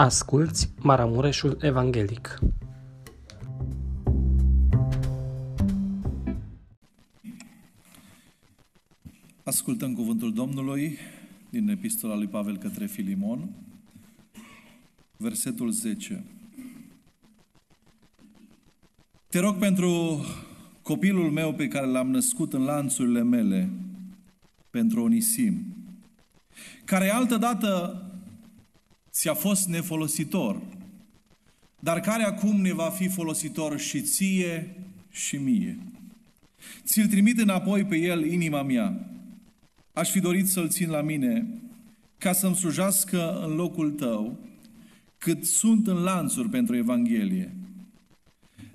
Asculți Maramureșul Evanghelic. Ascultăm cuvântul Domnului din Epistola lui Pavel către Filimon, versetul 10. Te rog pentru copilul meu pe care l-am născut în lanțurile mele, pentru Onisim, care altădată ți-a fost nefolositor, dar care acum ne va fi folositor și ție și mie. Ți-l trimit înapoi pe el inima mea. Aș fi dorit să-l țin la mine ca să-mi slujească în locul tău, cât sunt în lanțuri pentru Evanghelie.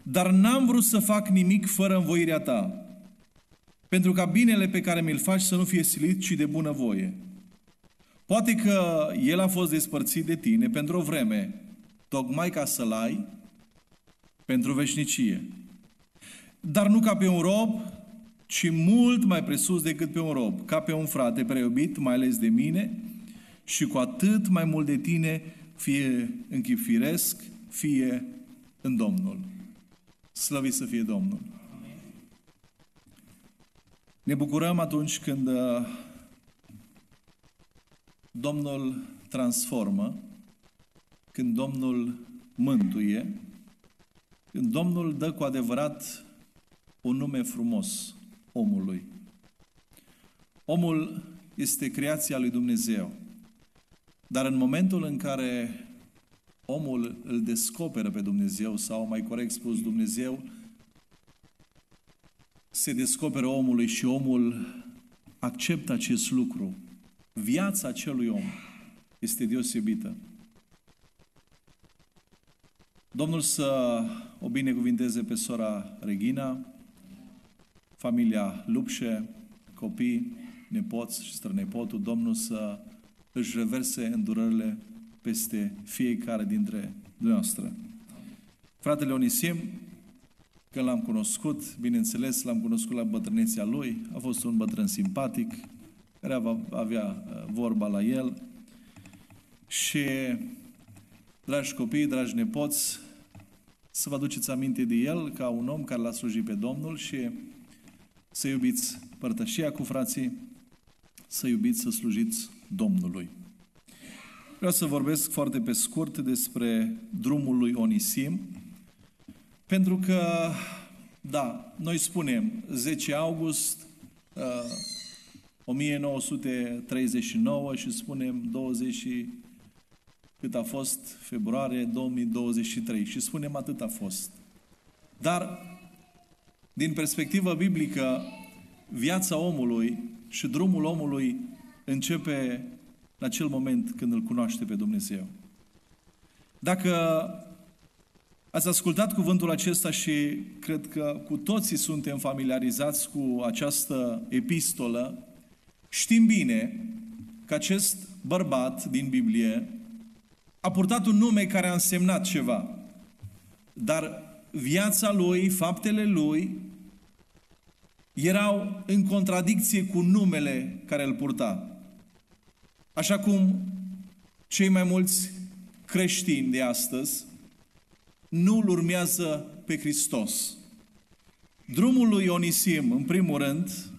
Dar n-am vrut să fac nimic fără învoirea ta, pentru ca binele pe care mi-l faci să nu fie silit, ci de bună voie. Poate că el a fost despărțit de tine pentru o vreme, tocmai ca să-l ai pentru veșnicie. Dar nu ca pe un rob, ci mult mai presus decât pe un rob, ca pe un frate preiubit, mai ales de mine, și cu atât mai mult de tine, fie în chip firesc, fie în Domnul. Slăvit să fie Domnul! Ne bucurăm atunci când uh, Domnul transformă, când Domnul mântuie, când Domnul dă cu adevărat un nume frumos omului. Omul este creația lui Dumnezeu. Dar în momentul în care omul îl descoperă pe Dumnezeu, sau mai corect spus, Dumnezeu se descoperă omului și omul acceptă acest lucru, viața acelui om este deosebită. Domnul să o binecuvinteze pe sora Regina, familia Lupșe, copii, nepoți și strănepotul, Domnul să își reverse îndurările peste fiecare dintre dumneavoastră. Fratele Onisim, când l-am cunoscut, bineînțeles, l-am cunoscut la bătrâneția lui, a fost un bătrân simpatic, care avea uh, vorba la el. Și, dragi copii, dragi nepoți, să vă aduceți aminte de el ca un om care l-a slujit pe Domnul și să iubiți părtășia cu frații, să iubiți, să slujiți Domnului. Vreau să vorbesc foarte pe scurt despre drumul lui Onisim, pentru că, da, noi spunem 10 august, uh, 1939 și spunem 20 cât a fost februarie 2023 și spunem atât a fost. Dar din perspectivă biblică, viața omului și drumul omului începe la acel moment când îl cunoaște pe Dumnezeu. Dacă ați ascultat cuvântul acesta și cred că cu toții suntem familiarizați cu această epistolă, Știm bine că acest bărbat din Biblie a purtat un nume care a însemnat ceva. Dar viața lui, faptele lui, erau în contradicție cu numele care îl purta. Așa cum cei mai mulți creștini de astăzi nu îl urmează pe Hristos. Drumul lui Onisim, în primul rând,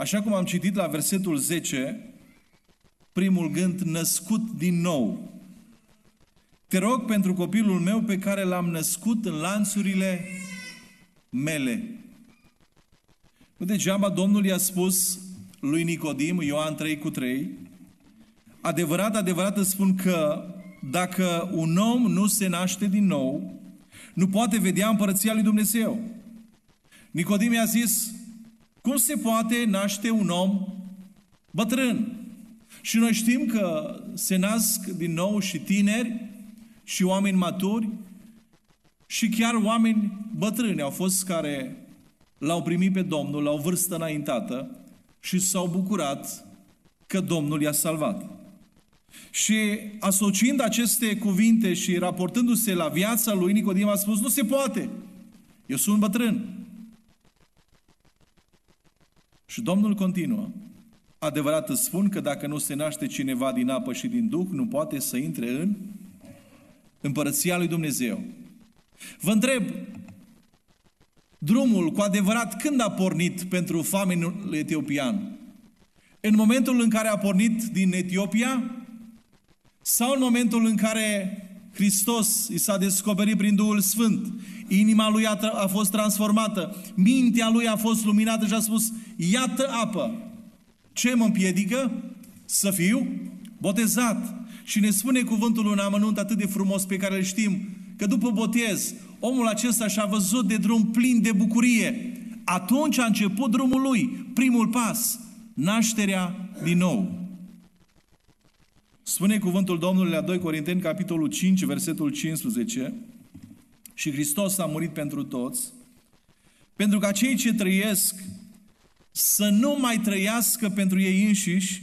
Așa cum am citit la versetul 10, primul gând, născut din nou. Te rog pentru copilul meu pe care l-am născut în lanțurile mele. Nu degeaba Domnul i-a spus lui Nicodim, Ioan 3 cu 3, adevărat, adevărat îți spun că dacă un om nu se naște din nou, nu poate vedea împărăția lui Dumnezeu. Nicodim i-a zis, cum se poate naște un om bătrân? Și noi știm că se nasc din nou și tineri și oameni maturi și chiar oameni bătrâni au fost care l-au primit pe Domnul la o vârstă înaintată și s-au bucurat că Domnul i-a salvat. Și asociind aceste cuvinte și raportându-se la viața lui Nicodim a spus, nu se poate, eu sunt bătrân. Și Domnul continuă. Adevărat îți spun că dacă nu se naște cineva din apă și din Duh, nu poate să intre în împărăția lui Dumnezeu. Vă întreb, drumul cu adevărat când a pornit pentru famenul etiopian? În momentul în care a pornit din Etiopia sau în momentul în care Hristos i s-a descoperit prin Duhul Sfânt, inima lui a, a fost transformată, mintea lui a fost luminată și a spus, iată apă. Ce mă împiedică? Să fiu botezat. Și ne spune cuvântul un amănunt atât de frumos pe care îl știm, că după botez, omul acesta și-a văzut de drum plin de bucurie. Atunci a început drumul lui, primul pas, nașterea din nou. Spune cuvântul Domnului la 2 Corinteni, capitolul 5, versetul 15, și Hristos a murit pentru toți, pentru ca cei ce trăiesc să nu mai trăiască pentru ei înșiși,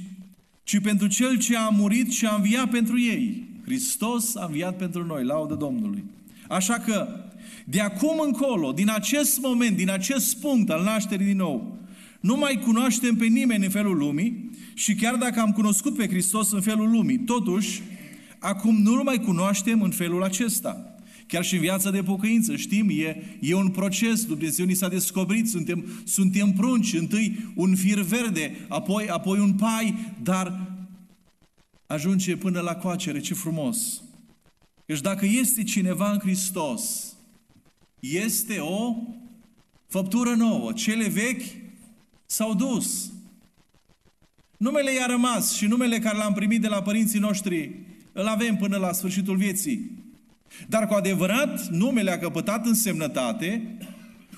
ci pentru Cel ce a murit și a înviat pentru ei. Hristos a înviat pentru noi, laudă Domnului. Așa că, de acum încolo, din acest moment, din acest punct al nașterii din nou, nu mai cunoaștem pe nimeni în felul lumii și chiar dacă am cunoscut pe Hristos în felul lumii, totuși, acum nu-L mai cunoaștem în felul acesta. Chiar și în viața de pocăință, știm, e, e un proces, Dumnezeu ni s-a descoperit, suntem, suntem prunci, întâi un fir verde, apoi, apoi un pai, dar ajunge până la coacere, ce frumos! Deci dacă este cineva în Hristos, este o făptură nouă. Cele vechi s-au dus. Numele i-a rămas și numele care l-am primit de la părinții noștri îl avem până la sfârșitul vieții. Dar cu adevărat numele a căpătat însemnătate,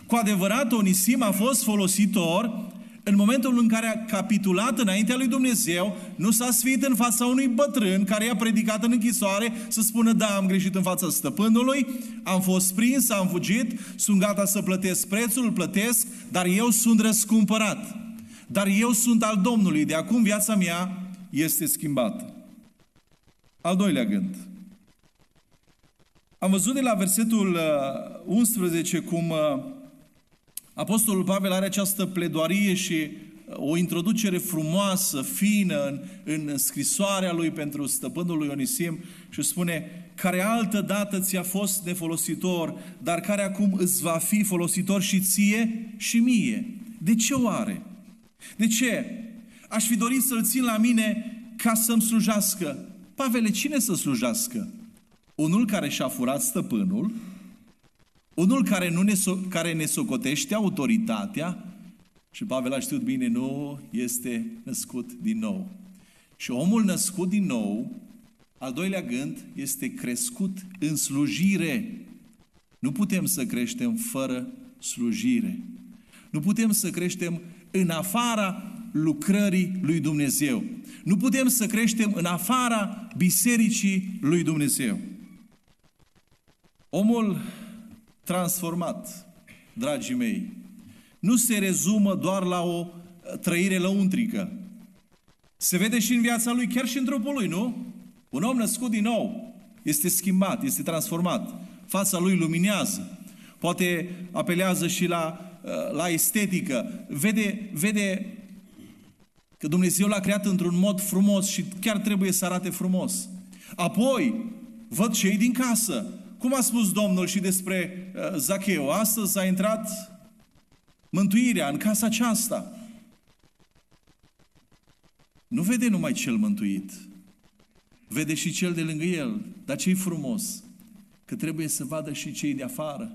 cu adevărat Onisim a fost folositor în momentul în care a capitulat înaintea lui Dumnezeu, nu s-a sfit în fața unui bătrân care i-a predicat în închisoare să spună, da, am greșit în fața stăpânului, am fost prins, am fugit, sunt gata să plătesc prețul, îl plătesc, dar eu sunt răscumpărat. Dar eu sunt al Domnului, de acum viața mea este schimbată. Al doilea gând. Am văzut de la versetul 11 uh, cum uh, Apostolul Pavel are această pledoarie și uh, o introducere frumoasă, fină în, în scrisoarea lui pentru stăpânul lui Onisim și spune care altă dată ți-a fost nefolositor, dar care acum îți va fi folositor și ție și mie. De ce o are? De ce? Aș fi dorit să-l țin la mine ca să-mi slujească. Pavele, cine să slujească? Unul care și-a furat stăpânul, unul care, nu ne, so- care ne socotește autoritatea și Pavel a știut bine, nu este născut din nou. Și omul născut din nou, al doilea gând, este crescut în slujire. Nu putem să creștem fără slujire. Nu putem să creștem în afara lucrării lui Dumnezeu. Nu putem să creștem în afara bisericii lui Dumnezeu. Omul transformat, dragii mei, nu se rezumă doar la o trăire lăuntrică. Se vede și în viața lui, chiar și în trupul lui, nu? Un om născut din nou este schimbat, este transformat. Fața lui luminează. Poate apelează și la, la estetică. Vede, vede că Dumnezeu l-a creat într-un mod frumos și chiar trebuie să arate frumos. Apoi, văd cei din casă cum a spus Domnul și despre uh, Zacheu, astăzi a intrat mântuirea în casa aceasta. Nu vede numai cel mântuit, vede și cel de lângă el. Dar ce-i frumos? Că trebuie să vadă și cei de afară.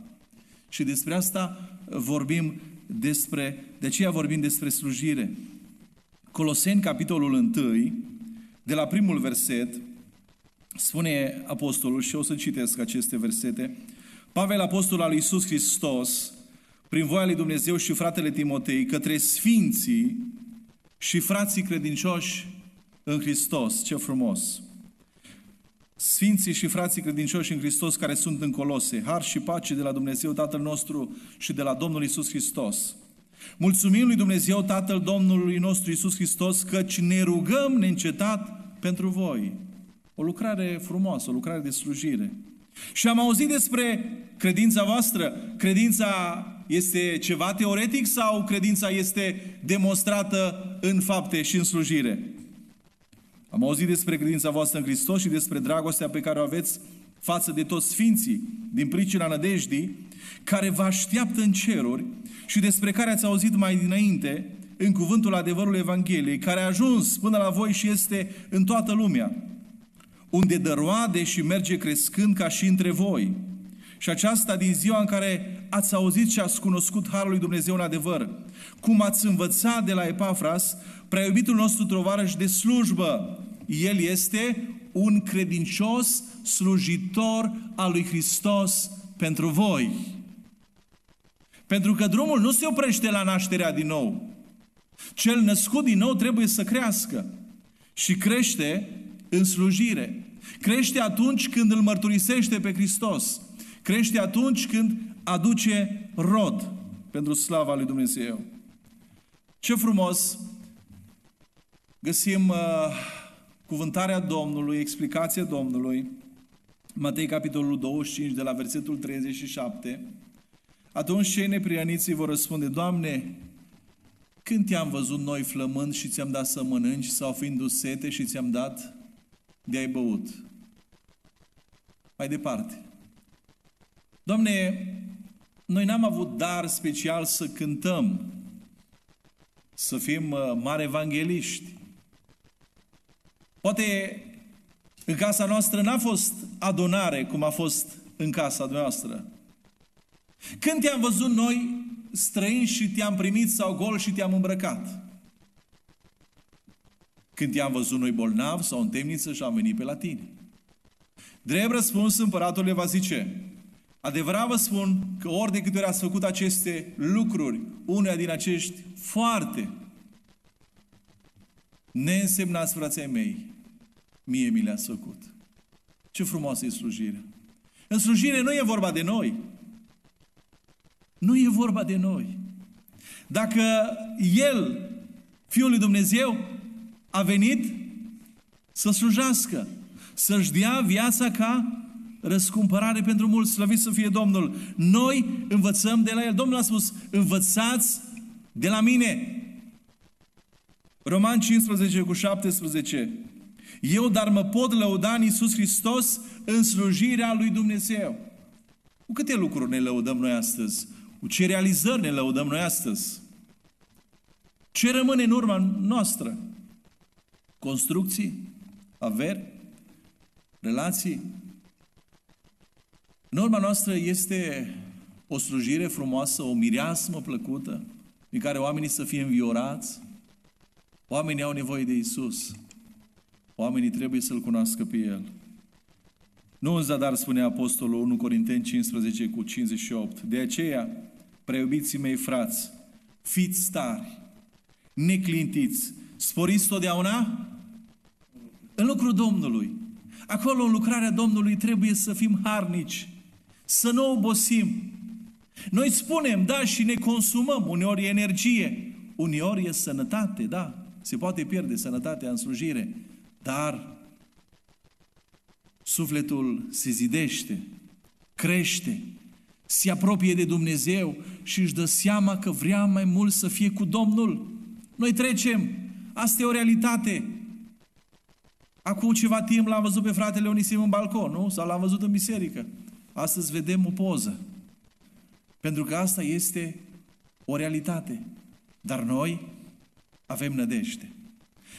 Și despre asta vorbim despre, de aceea vorbim despre slujire. Coloseni, capitolul 1, de la primul verset, Spune apostolul, și o să citesc aceste versete, Pavel, apostol al lui Iisus Hristos, prin voia lui Dumnezeu și fratele Timotei, către sfinții și frații credincioși în Hristos. Ce frumos! Sfinții și frații credincioși în Hristos care sunt în Colose, har și pace de la Dumnezeu Tatăl nostru și de la Domnul Isus Hristos. Mulțumim lui Dumnezeu Tatăl Domnului nostru Isus Hristos, căci ne rugăm neîncetat pentru voi. O lucrare frumoasă, o lucrare de slujire. Și am auzit despre credința voastră. Credința este ceva teoretic sau credința este demonstrată în fapte și în slujire. Am auzit despre credința voastră în Hristos și despre dragostea pe care o aveți față de toți sfinții din pricina nădejdii care vă așteaptă în ceruri și despre care ați auzit mai dinainte în cuvântul adevărului Evangheliei, care a ajuns până la voi și este în toată lumea, unde dăroade și merge crescând ca și între voi. Și aceasta din ziua în care ați auzit și ați cunoscut Harul lui Dumnezeu în adevăr, cum ați învățat de la Epafras, prea iubitul nostru tovarăș de slujbă. El este un credincios slujitor al lui Hristos pentru voi. Pentru că drumul nu se oprește la nașterea din nou. Cel născut din nou trebuie să crească și crește în slujire. Crește atunci când îl mărturisește pe Hristos. Crește atunci când aduce rod pentru slava lui Dumnezeu. Ce frumos găsim uh, cuvântarea Domnului, explicația Domnului, Matei capitolul 25 de la versetul 37, atunci cei neprianiți vor răspunde, Doamne, când te-am văzut noi flămând și ți-am dat să mănânci sau fiind sete și ți-am dat de ai băut? Mai departe. Doamne, noi n-am avut dar special să cântăm, să fim uh, mari evangeliști. Poate în casa noastră n-a fost adunare cum a fost în casa noastră. Când te-am văzut noi străini și te-am primit sau gol și te-am îmbrăcat? Când te-am văzut noi bolnav sau în temniță și am venit pe la tine? Drept răspuns, împăratul le va zice, adevărat vă spun că ori de câte ori ați făcut aceste lucruri, uneia din acești foarte neînsemnați frații mei, mie mi le-ați făcut. Ce frumoasă e slujirea! În slujire nu e vorba de noi, nu e vorba de noi. Dacă El, Fiul lui Dumnezeu, a venit să slujească, să-și dea viața ca răscumpărare pentru mulți, slăvit să fie Domnul. Noi învățăm de la El. Domnul a spus, învățați de la mine. Roman 15 cu 17. Eu dar mă pot lăuda în Iisus Hristos în slujirea lui Dumnezeu. Cu câte lucruri ne lăudăm noi astăzi? Cu ce realizări ne lăudăm noi astăzi? Ce rămâne în urma noastră? Construcții? Averi? Relații? În urma noastră este o slujire frumoasă, o mireasmă plăcută, în care oamenii să fie înviorați. Oamenii au nevoie de Isus. Oamenii trebuie să-L cunoască pe El. Nu în zadar spune Apostolul 1 Corinteni 15 cu 58. De aceea, preiubiții mei frați, fiți stari, neclintiți, sporiți totdeauna în lucrul Domnului. Acolo, în lucrarea Domnului, trebuie să fim harnici, să nu obosim. Noi spunem, da, și ne consumăm, uneori e energie, uneori e sănătate, da, se poate pierde sănătatea în slujire, dar sufletul se zidește, crește, se apropie de Dumnezeu și își dă seama că vrea mai mult să fie cu Domnul. Noi trecem. Asta e o realitate. Acum ceva timp l-am văzut pe fratele Onisim în balcon, nu? Sau l-am văzut în biserică. Astăzi vedem o poză. Pentru că asta este o realitate. Dar noi avem nădejde.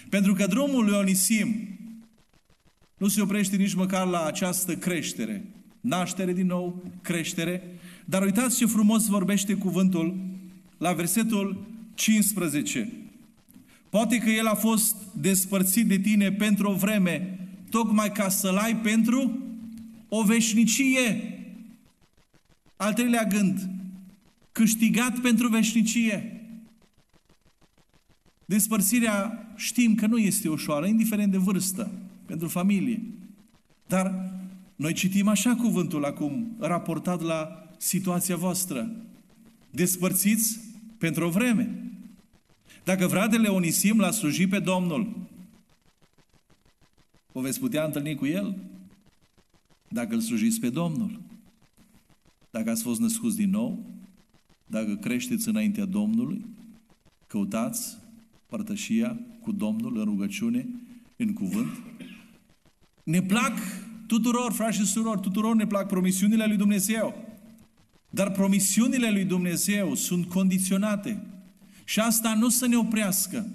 Pentru că drumul lui Onisim nu se oprește nici măcar la această creștere. Naștere din nou, creștere. Dar uitați ce frumos vorbește cuvântul la versetul 15. Poate că el a fost despărțit de tine pentru o vreme, tocmai ca să-l ai pentru o veșnicie. Al treilea gând, câștigat pentru veșnicie. Despărțirea știm că nu este ușoară, indiferent de vârstă, pentru familie. Dar noi citim așa cuvântul acum, raportat la situația voastră. Despărțiți pentru o vreme. Dacă fratele Onisim l-a slujit pe Domnul, o veți putea întâlni cu el? Dacă îl slujiți pe Domnul. Dacă ați fost născuți din nou, dacă creșteți înaintea Domnului, căutați părtășia cu Domnul în rugăciune, în cuvânt. Ne plac tuturor, frați și surori, tuturor ne plac promisiunile lui Dumnezeu. Dar promisiunile lui Dumnezeu sunt condiționate. Și asta nu să ne oprească,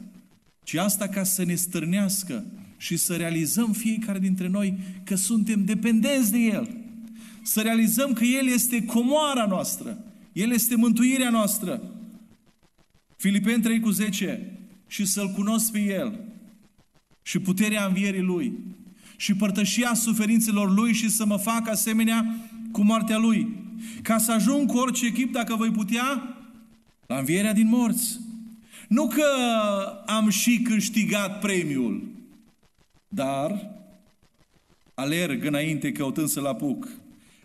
ci asta ca să ne stârnească și să realizăm fiecare dintre noi că suntem dependenți de El. Să realizăm că El este comoara noastră. El este mântuirea noastră. Filipeni 3 cu 10. Și să-L cunosc pe El. Și puterea învierii Lui. Și părtășia suferințelor Lui și să mă fac asemenea cu moartea Lui. Ca să ajung cu orice echip, dacă voi putea, la învierea din morți. Nu că am și câștigat premiul, dar alerg înainte căutând să-L apuc.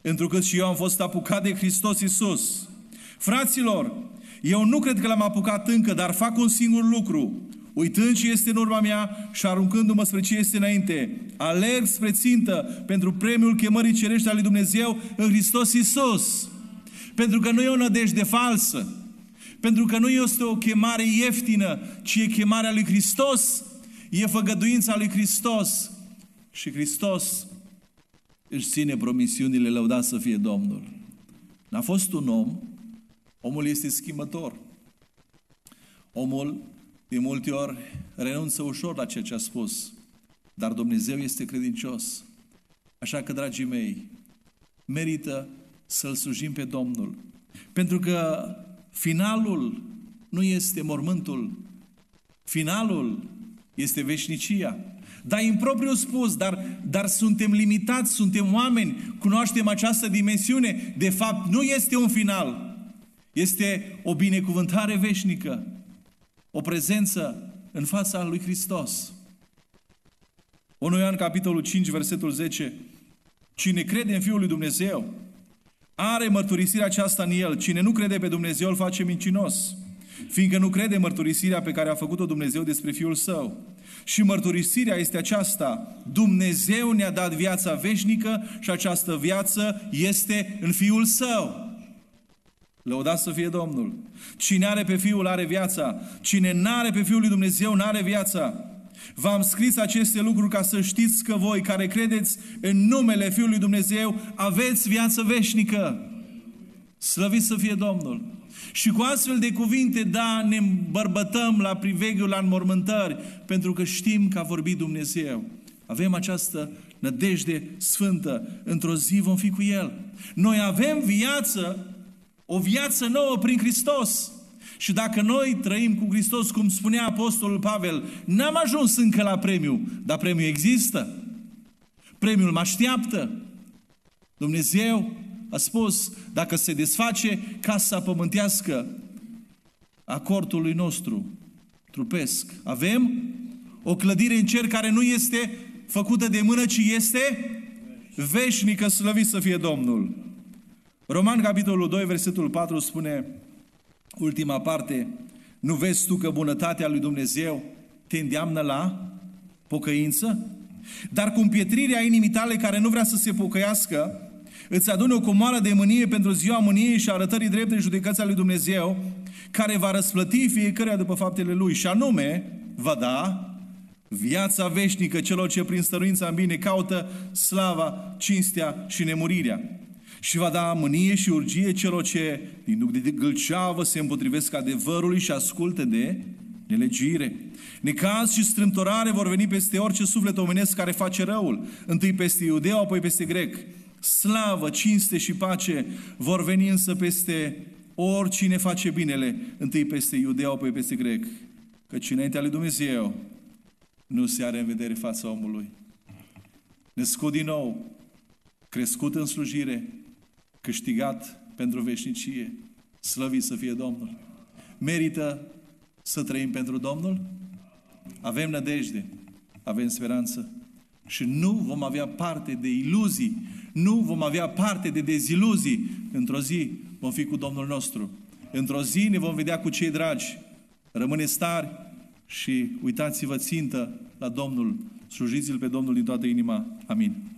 Întrucât și eu am fost apucat de Hristos Iisus. Fraților, eu nu cred că l-am apucat încă, dar fac un singur lucru. Uitând ce este în urma mea și aruncându-mă spre ce este înainte, alerg spre țintă pentru premiul chemării cerești al lui Dumnezeu în Hristos Iisus. Pentru că nu e o nădejde falsă, pentru că nu este o chemare ieftină, ci e chemarea lui Hristos, e făgăduința lui Hristos. Și Hristos își ține promisiunile, lăudat să fie Domnul. N-a fost un om, omul este schimbător. Omul de multe ori renunță ușor la ceea ce a spus, dar Dumnezeu este credincios. Așa că, dragii mei, merită să-L slujim pe Domnul. Pentru că finalul nu este mormântul, finalul este veșnicia. Dar impropriu spus, dar, dar suntem limitați, suntem oameni, cunoaștem această dimensiune. De fapt, nu este un final. Este o binecuvântare veșnică. O prezență în fața lui Hristos. 1 Ioan, capitolul 5, versetul 10. Cine crede în Fiul lui Dumnezeu, are mărturisirea aceasta în el. Cine nu crede pe Dumnezeu îl face mincinos, fiindcă nu crede mărturisirea pe care a făcut-o Dumnezeu despre Fiul Său. Și mărturisirea este aceasta. Dumnezeu ne-a dat viața veșnică și această viață este în Fiul Său. Lăudați să fie Domnul. Cine are pe Fiul are viața. Cine n-are pe Fiul lui Dumnezeu n-are viața. V-am scris aceste lucruri ca să știți că voi care credeți în numele Fiului Dumnezeu aveți viață veșnică. Slăvit să fie Domnul. Și cu astfel de cuvinte, da, ne îmbărbătăm la priveghiul la înmormântări, pentru că știm că a vorbit Dumnezeu. Avem această nădejde sfântă. Într-o zi vom fi cu El. Noi avem viață, o viață nouă prin Hristos. Și dacă noi trăim cu Hristos, cum spunea Apostolul Pavel, n-am ajuns încă la premiu, dar premiul există. Premiul mă așteaptă. Dumnezeu a spus, dacă se desface casa pământească a cortului nostru, trupesc, avem o clădire în cer care nu este făcută de mână, ci este veșnică, slăvit să fie Domnul. Roman, capitolul 2, versetul 4 spune, ultima parte, nu vezi tu că bunătatea lui Dumnezeu te îndeamnă la pocăință? Dar cu împietrirea inimii tale care nu vrea să se pocăiască, îți adune o comoară de mânie pentru ziua mâniei și arătării drepte judecății lui Dumnezeu, care va răsplăti fiecare după faptele lui, și anume va da viața veșnică celor ce prin stăruința în bine caută slava, cinstea și nemurirea și va da mânie și urgie celor ce din duc de gâlceavă se împotrivesc adevărului și ascultă de nelegire. Necaz și strâmtorare vor veni peste orice suflet omenesc care face răul, întâi peste iudeu, apoi peste grec. Slavă, cinste și pace vor veni însă peste oricine face binele, întâi peste iudeu, apoi peste grec. Căci înaintea lui Dumnezeu nu se are în vedere fața omului. Născut din nou, crescut în slujire, câștigat pentru veșnicie. Slăvit să fie Domnul. Merită să trăim pentru Domnul? Avem nădejde, avem speranță și nu vom avea parte de iluzii, nu vom avea parte de deziluzii. Într-o zi vom fi cu Domnul nostru. Într-o zi ne vom vedea cu cei dragi. Rămâneți tari și uitați-vă țintă la Domnul. Slujiți-L pe Domnul din toată inima. Amin.